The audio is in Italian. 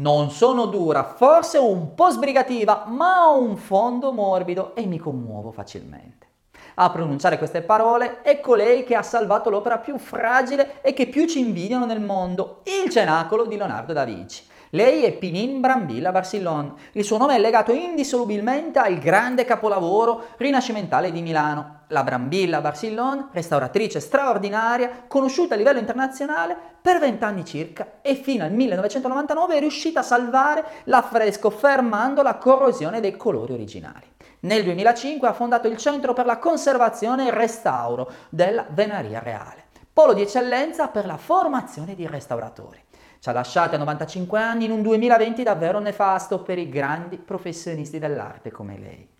Non sono dura, forse un po' sbrigativa, ma ho un fondo morbido e mi commuovo facilmente. A pronunciare queste parole è colei che ha salvato l'opera più fragile e che più ci invidiano nel mondo, il cenacolo di Leonardo da Vinci. Lei è Pinin Brambilla Barcillon. Il suo nome è legato indissolubilmente al grande capolavoro rinascimentale di Milano. La Brambilla Barcillon, restauratrice straordinaria, conosciuta a livello internazionale per vent'anni circa e fino al 1999 è riuscita a salvare l'affresco fermando la corrosione dei colori originali. Nel 2005 ha fondato il Centro per la conservazione e il restauro della Venaria Reale, polo di eccellenza per la formazione di restauratori. Ci ha lasciati a 95 anni in un 2020 davvero nefasto per i grandi professionisti dell'arte come lei.